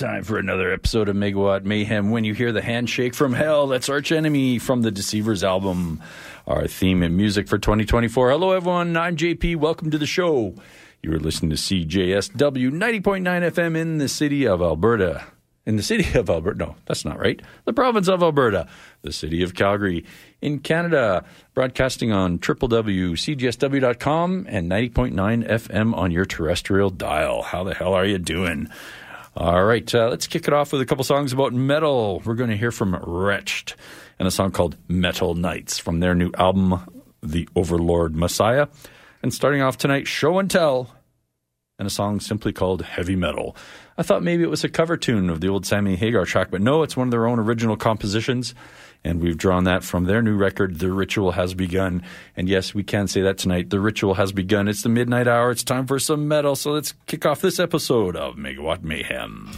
time for another episode of Megawatt Mayhem. When you hear the handshake from hell, that's Arch Enemy from the Deceivers album, our theme and music for 2024. Hello, everyone. I'm JP. Welcome to the show. You are listening to CJSW 90.9 FM in the city of Alberta. In the city of Alberta. No, that's not right. The province of Alberta. The city of Calgary. In Canada, broadcasting on www.cjsw.com and 90.9 FM on your terrestrial dial. How the hell are you doing? All right, uh, let's kick it off with a couple songs about metal. We're going to hear from Retched and a song called Metal Knights from their new album, The Overlord Messiah. And starting off tonight, Show and Tell and a song simply called Heavy Metal. I thought maybe it was a cover tune of the old Sammy Hagar track, but no, it's one of their own original compositions. And we've drawn that from their new record, The Ritual Has Begun. And yes, we can say that tonight. The Ritual has begun. It's the midnight hour. It's time for some metal. So let's kick off this episode of Megawatt Mayhem.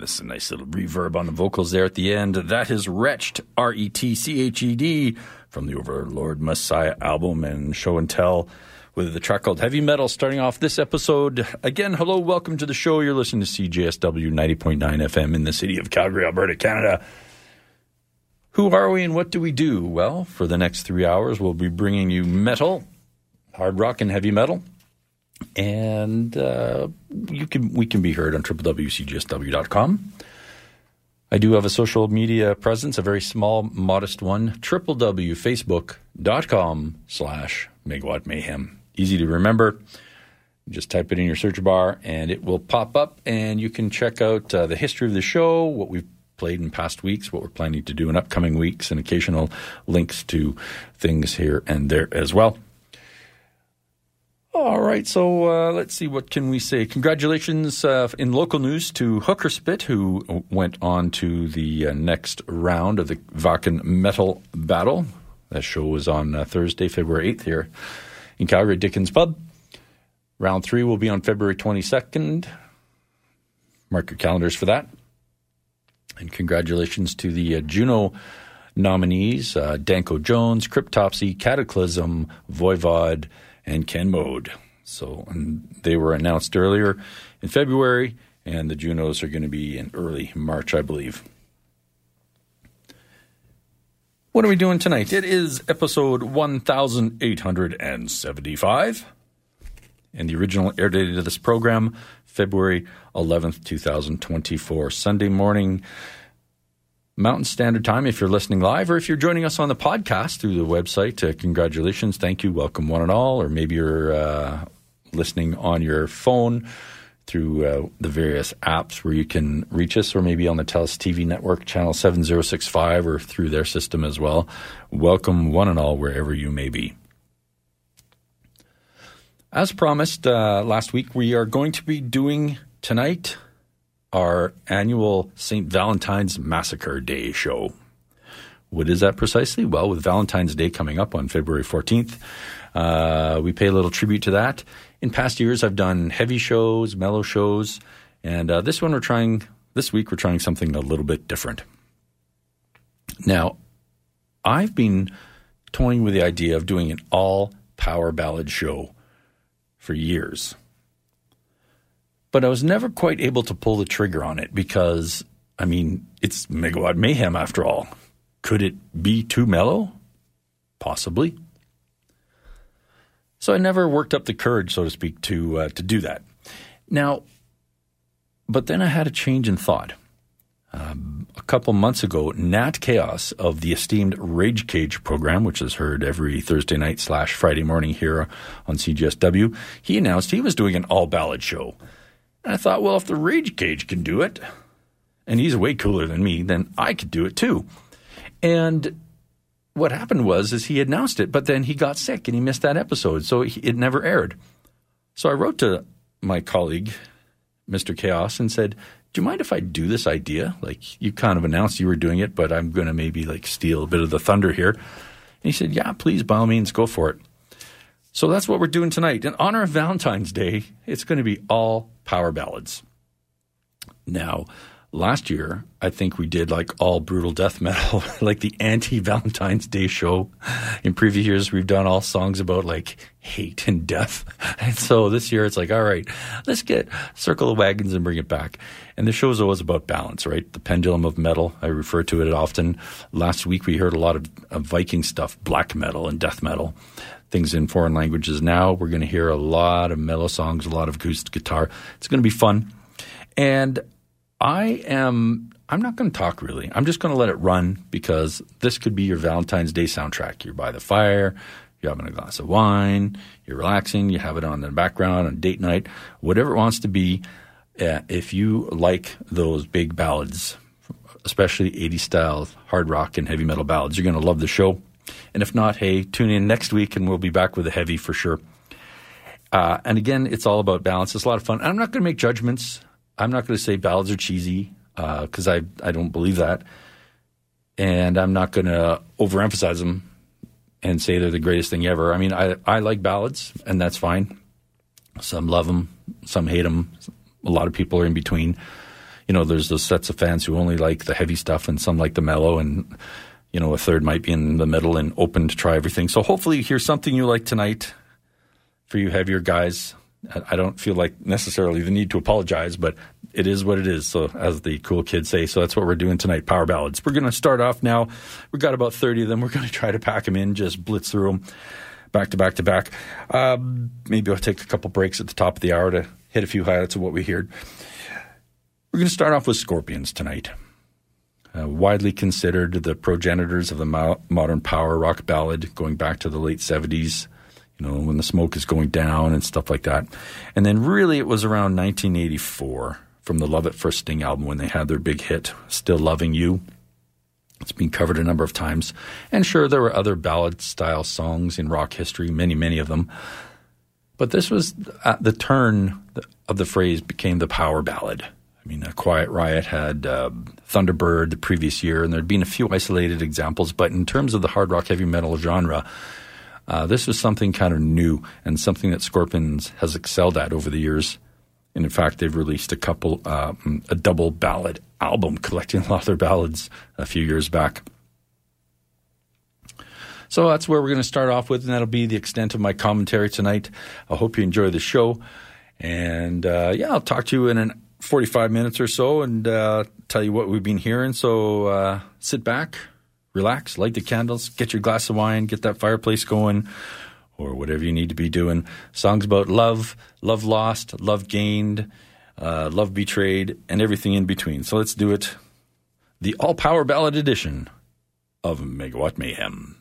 This nice little reverb on the vocals there at the end. That is Retched, R E T C H E D, from the Overlord Messiah album and show and tell with the track called Heavy Metal starting off this episode. Again, hello, welcome to the show. You're listening to CJSW 90.9 FM in the city of Calgary, Alberta, Canada. Who are we and what do we do? Well, for the next three hours, we'll be bringing you metal, hard rock, and heavy metal and uh, you can we can be heard on www.cjsw.com. I do have a social media presence, a very small, modest one, www.facebook.com slash megawatt mayhem. Easy to remember. Just type it in your search bar and it will pop up, and you can check out uh, the history of the show, what we've played in past weeks, what we're planning to do in upcoming weeks, and occasional links to things here and there as well. All right, so uh, let's see what can we say. Congratulations uh, in local news to Hooker Spit, who went on to the uh, next round of the Wacken Metal Battle. That show was on uh, Thursday, February 8th here in Calgary Dickens Pub. Round three will be on February 22nd. Mark your calendars for that. And congratulations to the uh, Juno nominees uh, Danko Jones, Cryptopsy, Cataclysm, Voivod, and Ken Mode. So they were announced earlier in February, and the Junos are going to be in early March, I believe. What are we doing tonight? It is episode 1875. And the original air date of this program, February 11th, 2024, Sunday morning, Mountain Standard Time if you're listening live, or if you're joining us on the podcast through the website, uh, congratulations, thank you, welcome one and all, or maybe you're uh, listening on your phone through uh, the various apps where you can reach us, or maybe on the TELUS TV network, channel 7065, or through their system as well. Welcome one and all, wherever you may be. As promised uh, last week, we are going to be doing tonight our annual St. Valentine's Massacre Day show. What is that precisely? Well, with Valentine's Day coming up on February 14th, uh, we pay a little tribute to that. In past years, I've done heavy shows, mellow shows, and uh, this one we're trying, this week we're trying something a little bit different. Now, I've been toying with the idea of doing an all power ballad show for years. But I was never quite able to pull the trigger on it because, I mean, it's Megawatt Mayhem after all. Could it be too mellow? Possibly. So I never worked up the courage, so to speak, to uh, to do that. Now, but then I had a change in thought. Um, a couple months ago, Nat Chaos of the esteemed Rage Cage program, which is heard every Thursday night slash Friday morning here on CJSW, he announced he was doing an all ballad show. And I thought, well, if the Rage Cage can do it, and he's way cooler than me, then I could do it too. And what happened was is he announced it, but then he got sick and he missed that episode, so it never aired. So I wrote to my colleague, Mr. Chaos, and said, do you mind if I do this idea? Like you kind of announced you were doing it, but I'm going to maybe like steal a bit of the thunder here. And he said, yeah, please, by all means, go for it. So that's what we're doing tonight. In honor of Valentine's Day, it's going to be all power ballads. Now, last year, I think we did like all brutal death metal, like the anti Valentine's Day show. In previous years, we've done all songs about like hate and death. And so this year, it's like, all right, let's get Circle of Wagons and bring it back. And the show is always about balance, right? The pendulum of metal. I refer to it often. Last week, we heard a lot of, of Viking stuff, black metal and death metal. Things in foreign languages. Now we're going to hear a lot of mellow songs, a lot of acoustic guitar. It's going to be fun. And I am I'm not going to talk really. I'm just going to let it run because this could be your Valentine's Day soundtrack. You're by the fire, you're having a glass of wine, you're relaxing, you have it on in the background on date night, whatever it wants to be. Uh, if you like those big ballads, especially 80s style hard rock and heavy metal ballads, you're going to love the show. And if not, hey, tune in next week and we'll be back with a heavy for sure. Uh, and again, it's all about balance. It's a lot of fun. I'm not going to make judgments. I'm not going to say ballads are cheesy because uh, I I don't believe that, and I'm not going to overemphasize them and say they're the greatest thing ever. I mean, I I like ballads, and that's fine. Some love them, some hate them. A lot of people are in between. You know, there's those sets of fans who only like the heavy stuff, and some like the mellow, and you know, a third might be in the middle and open to try everything. So hopefully, you hear something you like tonight. For you heavier guys, I don't feel like necessarily the need to apologize, but it is what it is. So, as the cool kids say, so that's what we're doing tonight power ballads. We're going to start off now. We've got about 30 of them. We're going to try to pack them in, just blitz through them back to back to back. Um, maybe I'll take a couple breaks at the top of the hour to hit a few highlights of what we heard. We're going to start off with Scorpions tonight. Uh, widely considered the progenitors of the mo- modern power rock ballad going back to the late 70s you know, when the smoke is going down and stuff like that. And then really it was around 1984 from the Love at First Sting album when they had their big hit, Still Loving You. It's been covered a number of times. And sure, there were other ballad style songs in rock history, many, many of them. But this was at the turn of the phrase became the power ballad. I mean, a Quiet Riot had uh, Thunderbird the previous year, and there'd been a few isolated examples. But in terms of the hard rock heavy metal genre, uh, this was something kind of new and something that Scorpions has excelled at over the years. And in fact, they've released a couple, uh, a double ballad album collecting a lot of their ballads a few years back. So that's where we're going to start off with, and that'll be the extent of my commentary tonight. I hope you enjoy the show. And uh, yeah, I'll talk to you in an 45 minutes or so and uh, tell you what we've been hearing. So uh, sit back, relax, light the candles, get your glass of wine, get that fireplace going, or whatever you need to be doing. Songs about love, love lost, love gained, uh, love betrayed, and everything in between. So let's do it. The all power ballad edition of Megawatt Mayhem.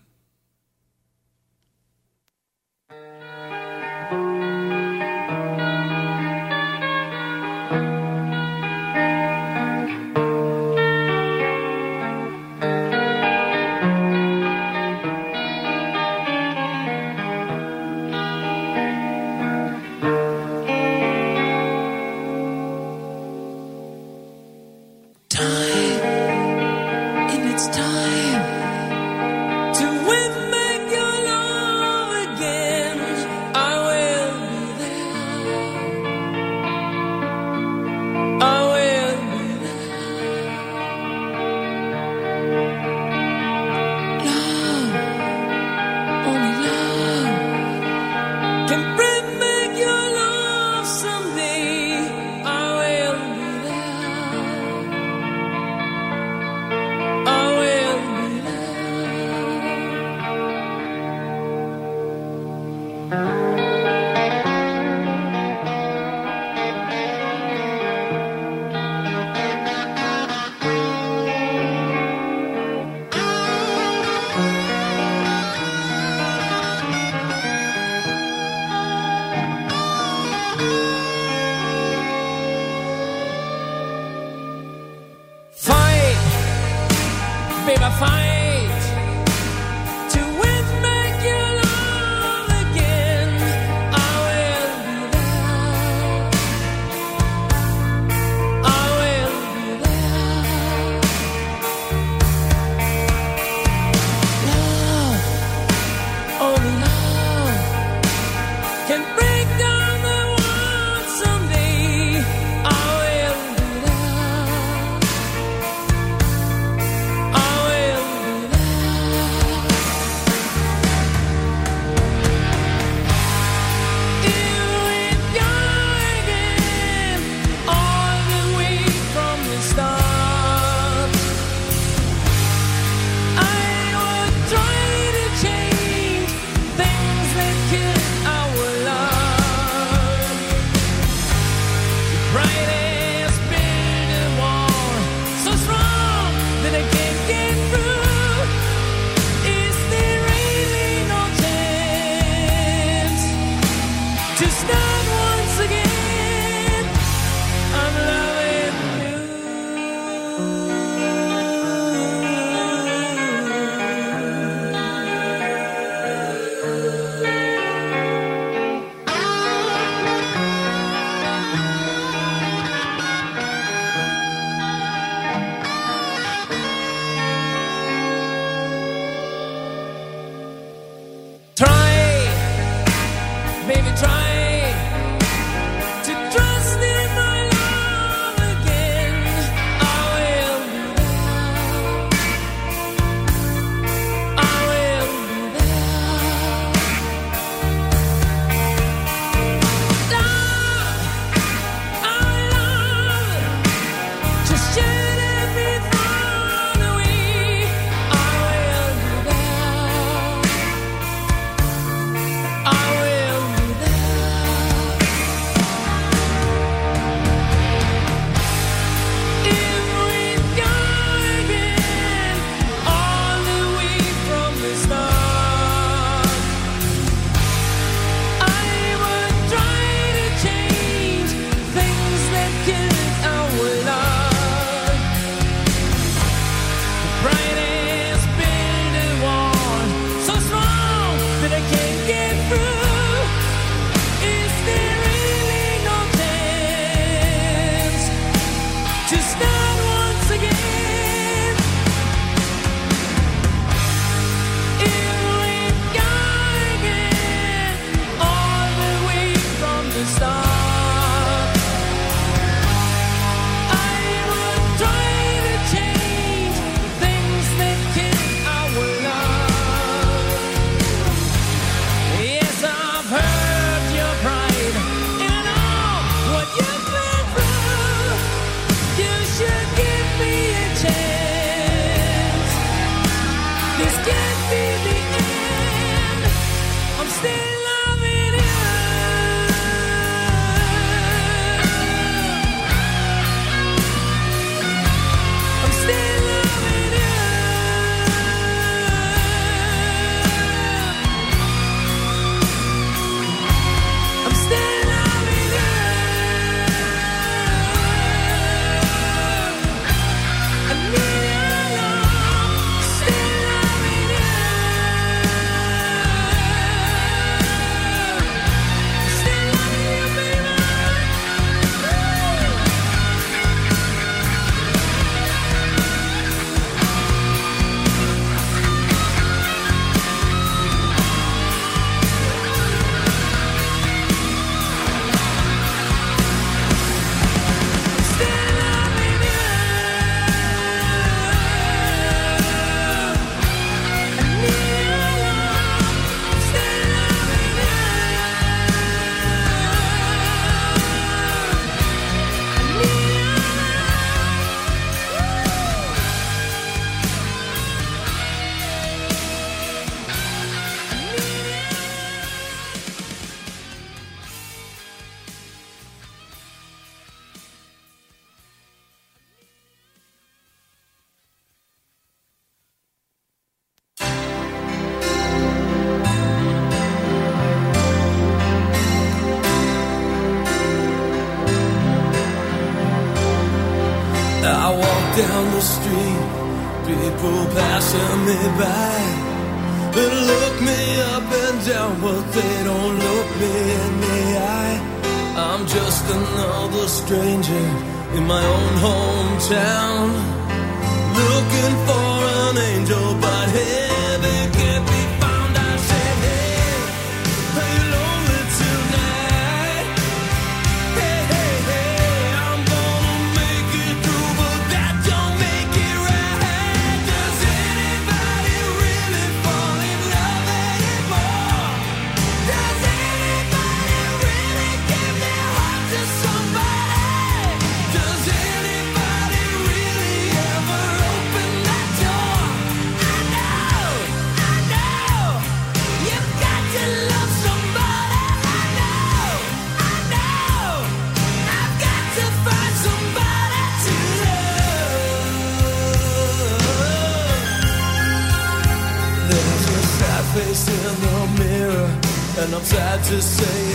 Say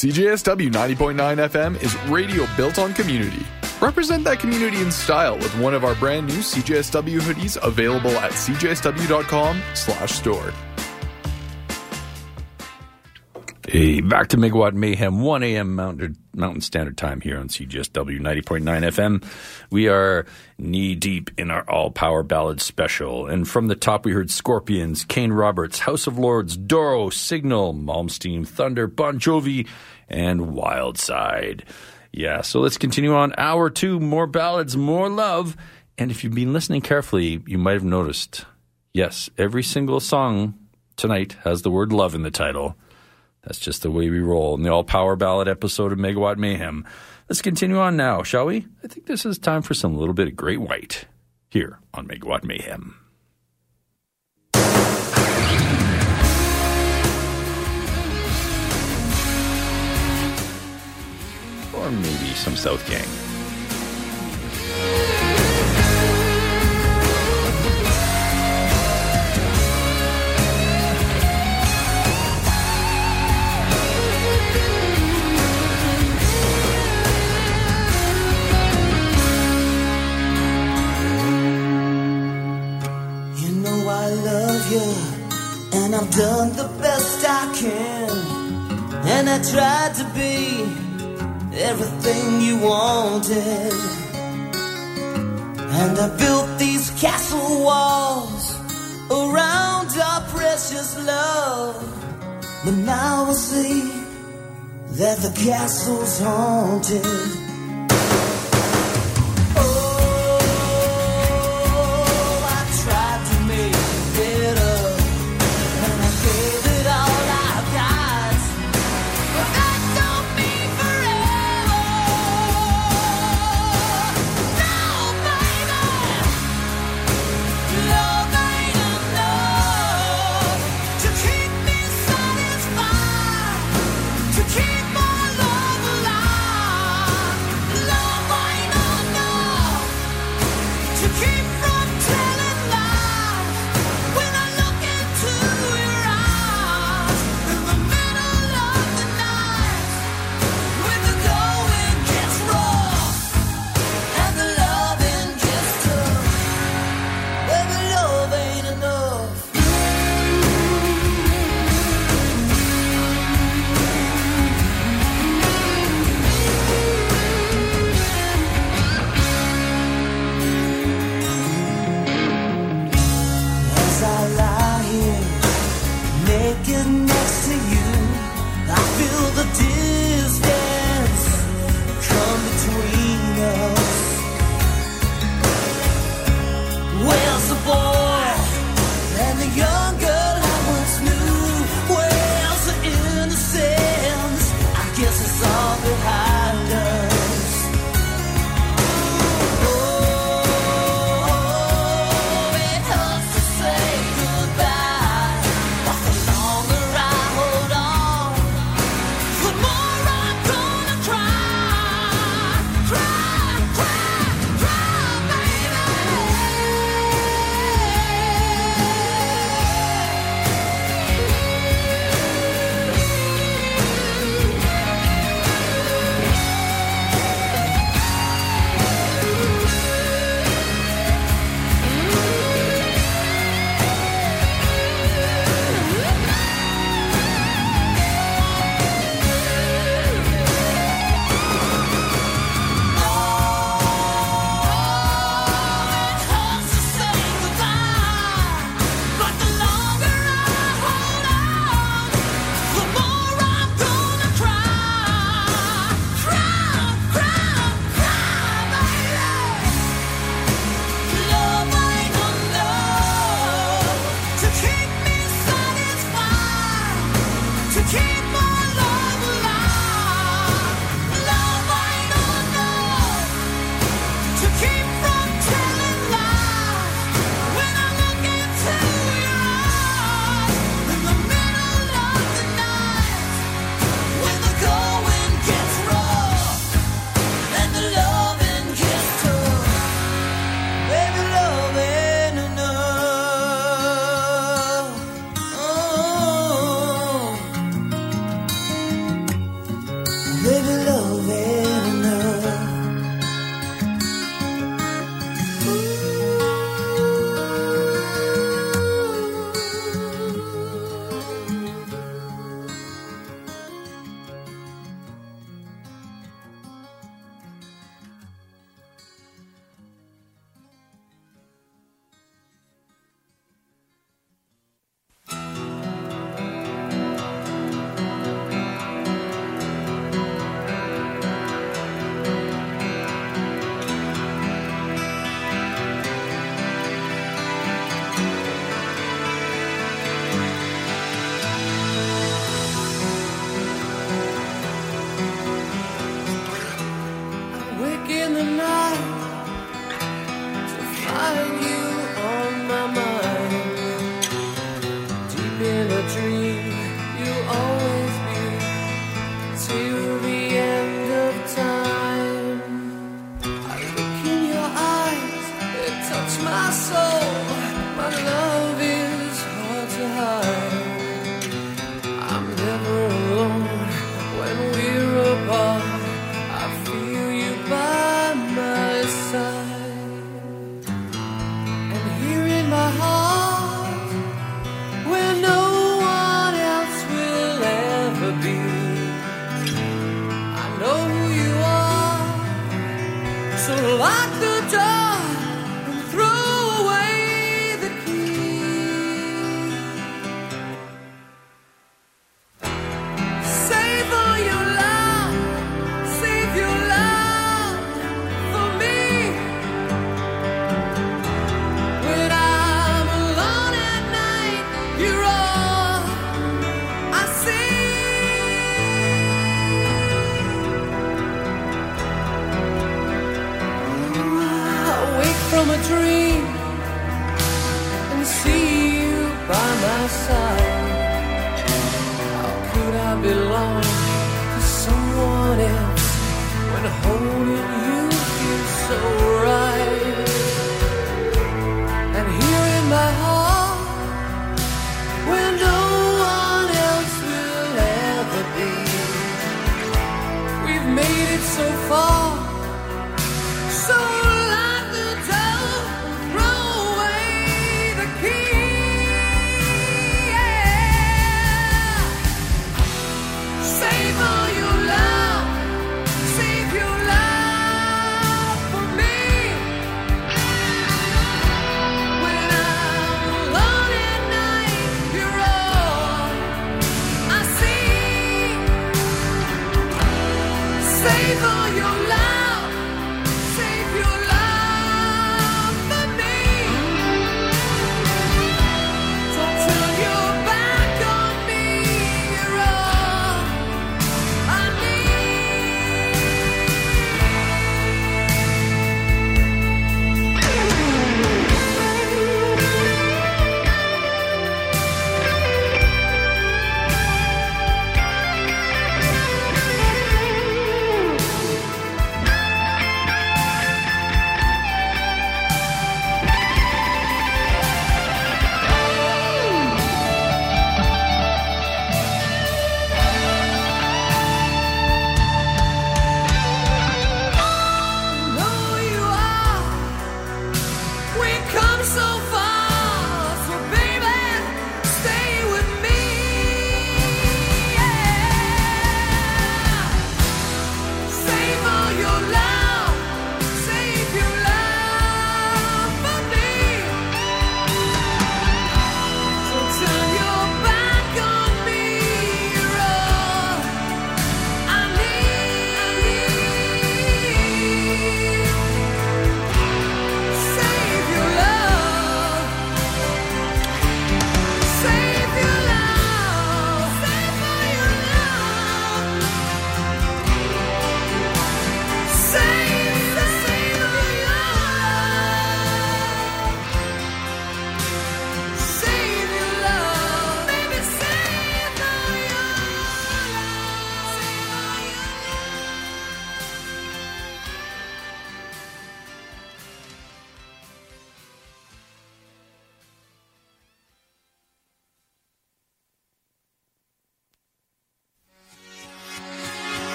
CJSW 90.9 FM is radio built on community. Represent that community in style with one of our brand new CJSW hoodies available at cjsw.com/store. Hey, back to Megawatt Mayhem, 1 a.m. Mountain, Mountain Standard Time here on CJSW 90.9 FM. We are knee deep in our all power ballad special. And from the top, we heard Scorpions, Kane Roberts, House of Lords, Doro, Signal, Malmsteen, Thunder, Bon Jovi, and Wildside. Yeah, so let's continue on. Hour two, more ballads, more love. And if you've been listening carefully, you might have noticed yes, every single song tonight has the word love in the title. That's just the way we roll in the all power ballad episode of Megawatt Mayhem. Let's continue on now, shall we? I think this is time for some little bit of Great White here on Megawatt Mayhem. Or maybe some Southgang. And I've done the best I can. And I tried to be everything you wanted. And I built these castle walls around our precious love. But now I see that the castle's haunted.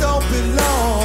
Don't belong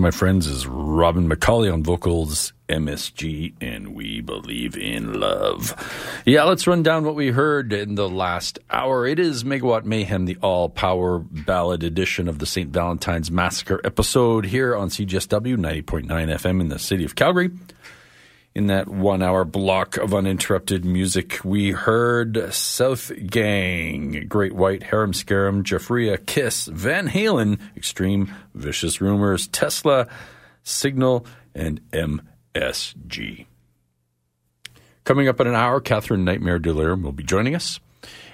my friends, is Robin McAuley on vocals, MSG, and We Believe in Love. Yeah, let's run down what we heard in the last hour. It is Megawatt Mayhem, the all power ballad edition of the St. Valentine's Massacre episode here on CJSW 90.9 FM in the city of Calgary. In that one hour block of uninterrupted music, we heard South Gang, Great White, Harem Scarem, Giuffria, Kiss, Van Halen, Extreme, Vicious Rumors, Tesla, Signal, and MSG. Coming up in an hour, Catherine Nightmare Delirium will be joining us.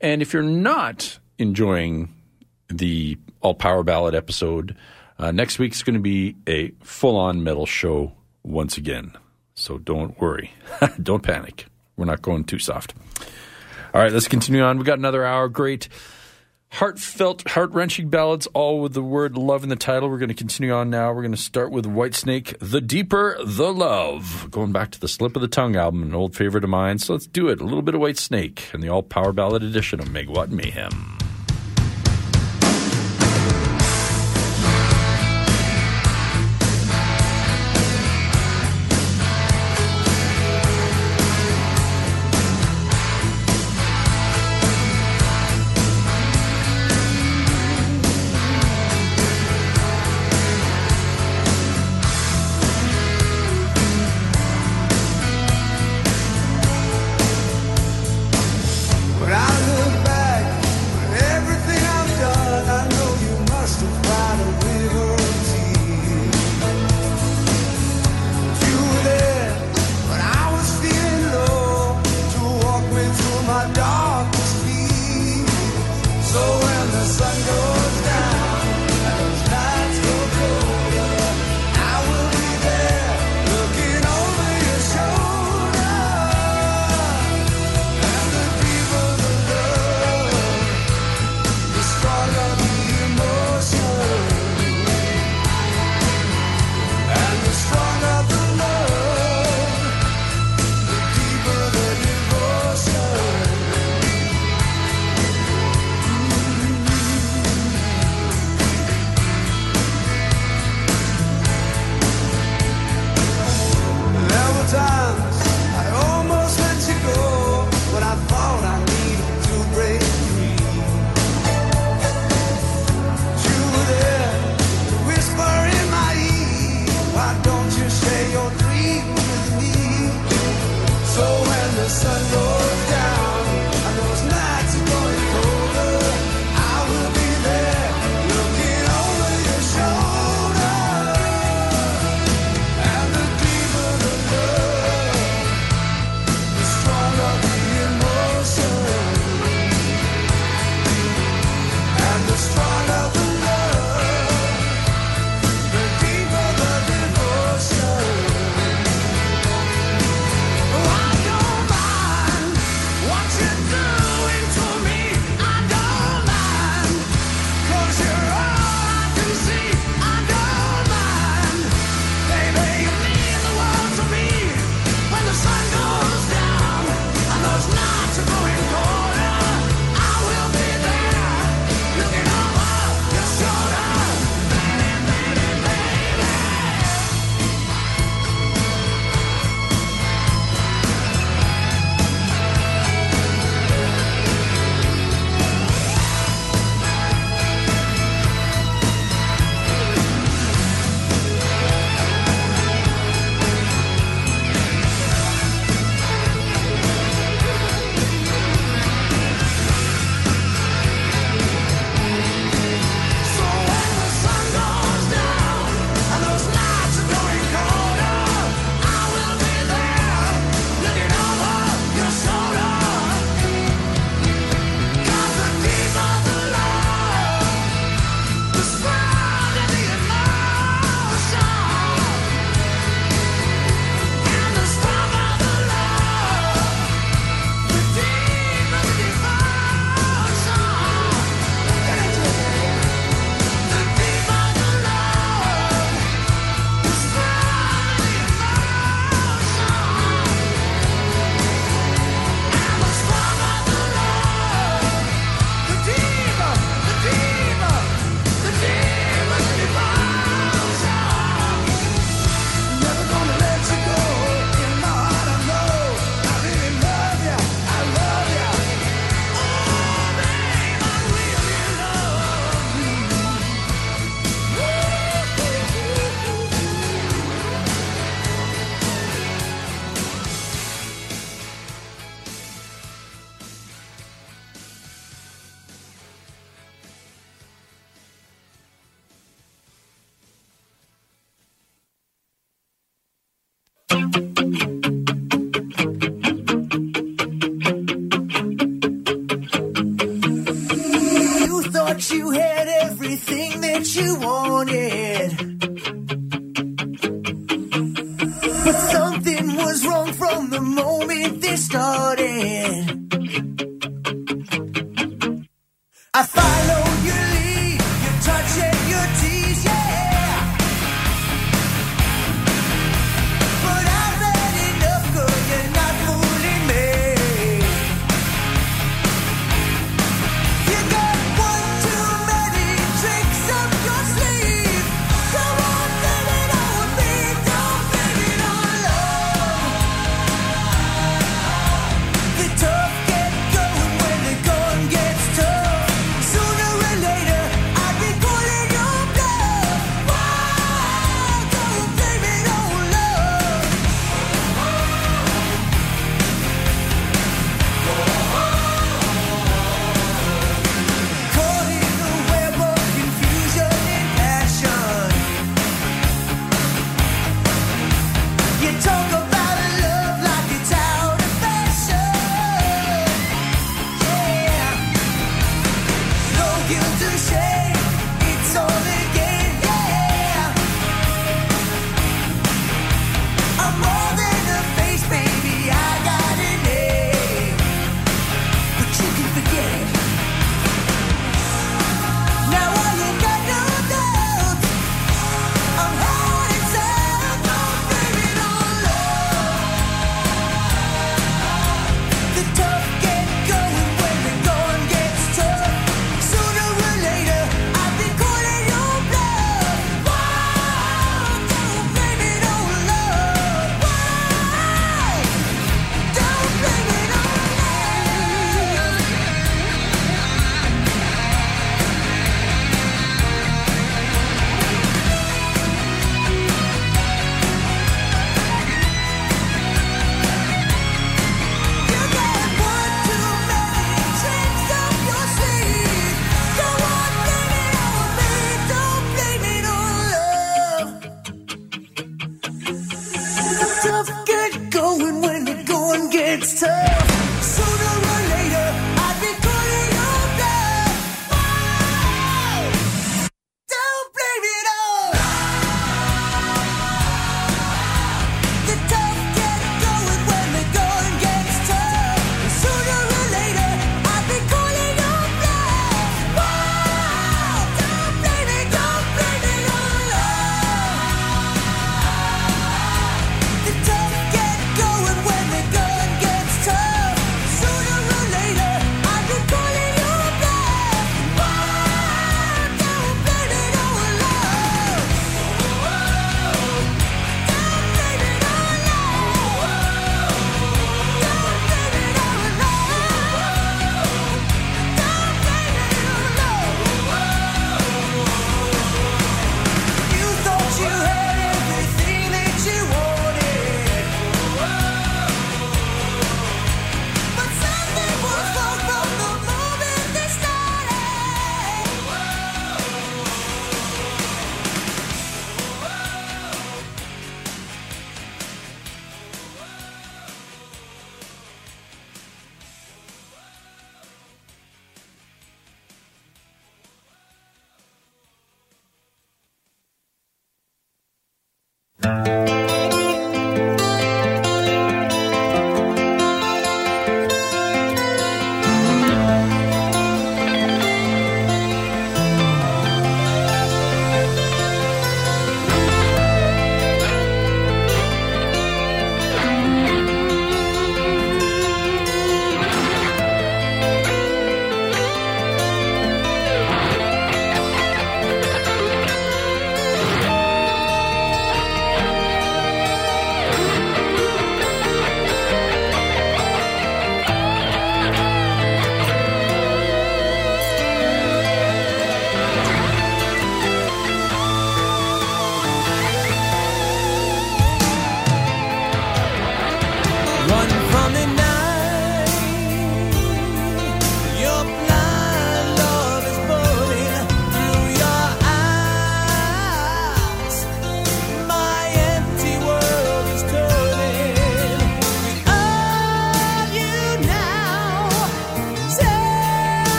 And if you're not enjoying the All Power Ballad episode, uh, next week's going to be a full on metal show once again. So don't worry. don't panic. We're not going too soft. All right, let's continue on. We've got another hour. Great heartfelt, heart wrenching ballads, all with the word love in the title. We're going to continue on now. We're going to start with Whitesnake, The Deeper the Love. Going back to the Slip of the Tongue album, an old favorite of mine. So let's do it. A little bit of Whitesnake and the all power ballad edition of Megawatt Mayhem.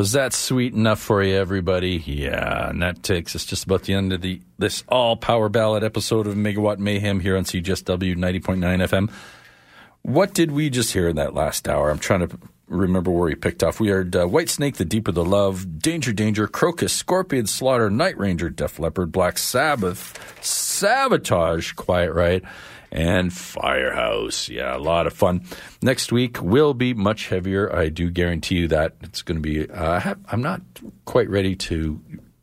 Was that sweet enough for you, everybody? Yeah. And that takes us just about the end of the this all power ballad episode of Megawatt Mayhem here on CJSW 90.9 FM. What did we just hear in that last hour? I'm trying to remember where we picked off. We heard uh, Whitesnake, The Deeper the Love, Danger Danger, Krokus, Scorpion, Slaughter, Night Ranger, Def Leppard, Black Sabbath, Savatage, Quiet Riot, and Firehouse. Yeah, a lot of fun. Next week will be much heavier. I do guarantee you that it's going to be. Uh, I'm not quite ready to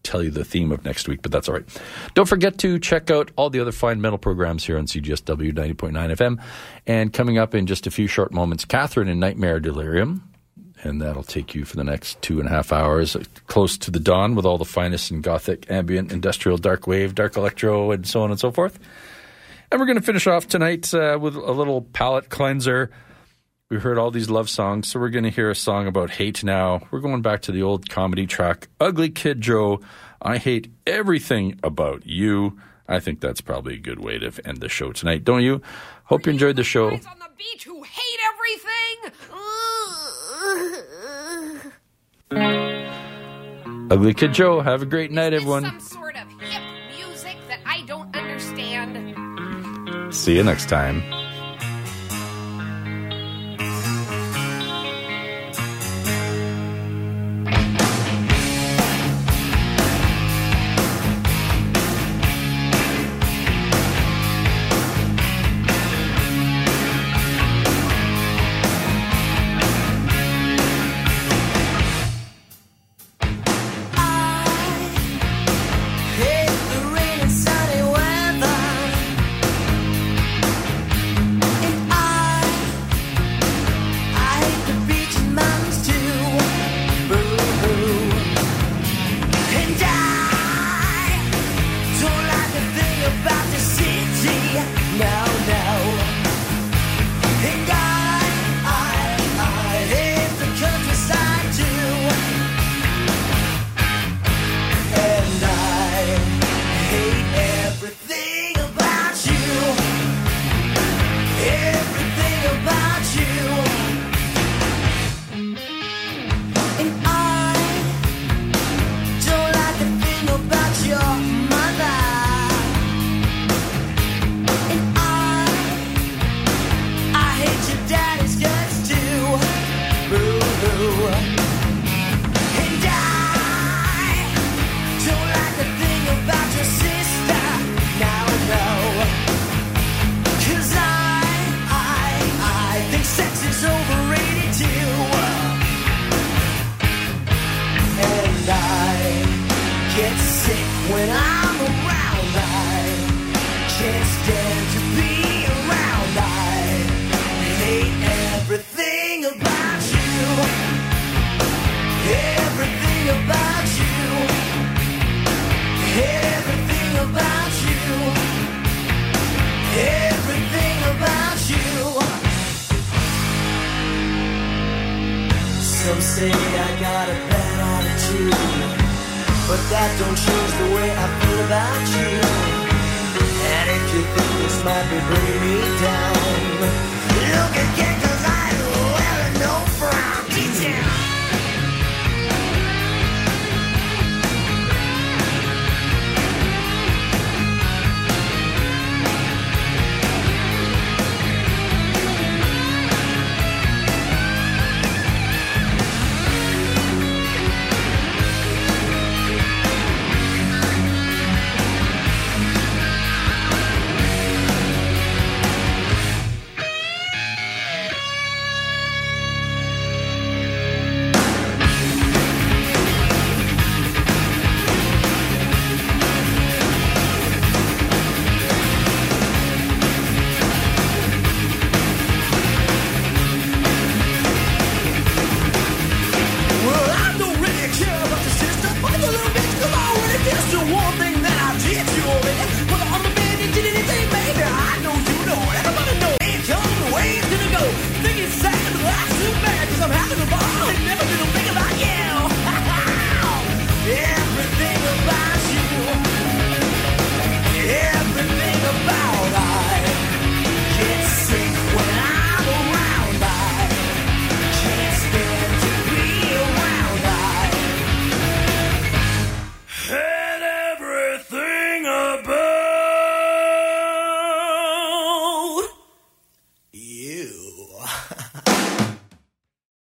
tell you the theme of next week, but that's all right. Don't forget to check out all the other fine metal programs here on CJSW 90.9 FM. And coming up in just a few short moments, Catherine in Nightmare Delirium. And that'll take you for the next two and a half hours, close to the dawn, with all the finest in gothic, ambient, industrial, dark wave, dark electro, and so on and so forth. And we're going to finish off tonight uh, with a little palate cleanser. We heard all these love songs, so we're going to hear a song about hate now. We're going back to the old comedy track, Ugly Kid Joe. I hate everything about you. I think that's probably a good way to end the show tonight, don't you? Hope you enjoyed the show. On the beach who hate everything. Ugly Kid Joe, have a great night, everyone. See you next time.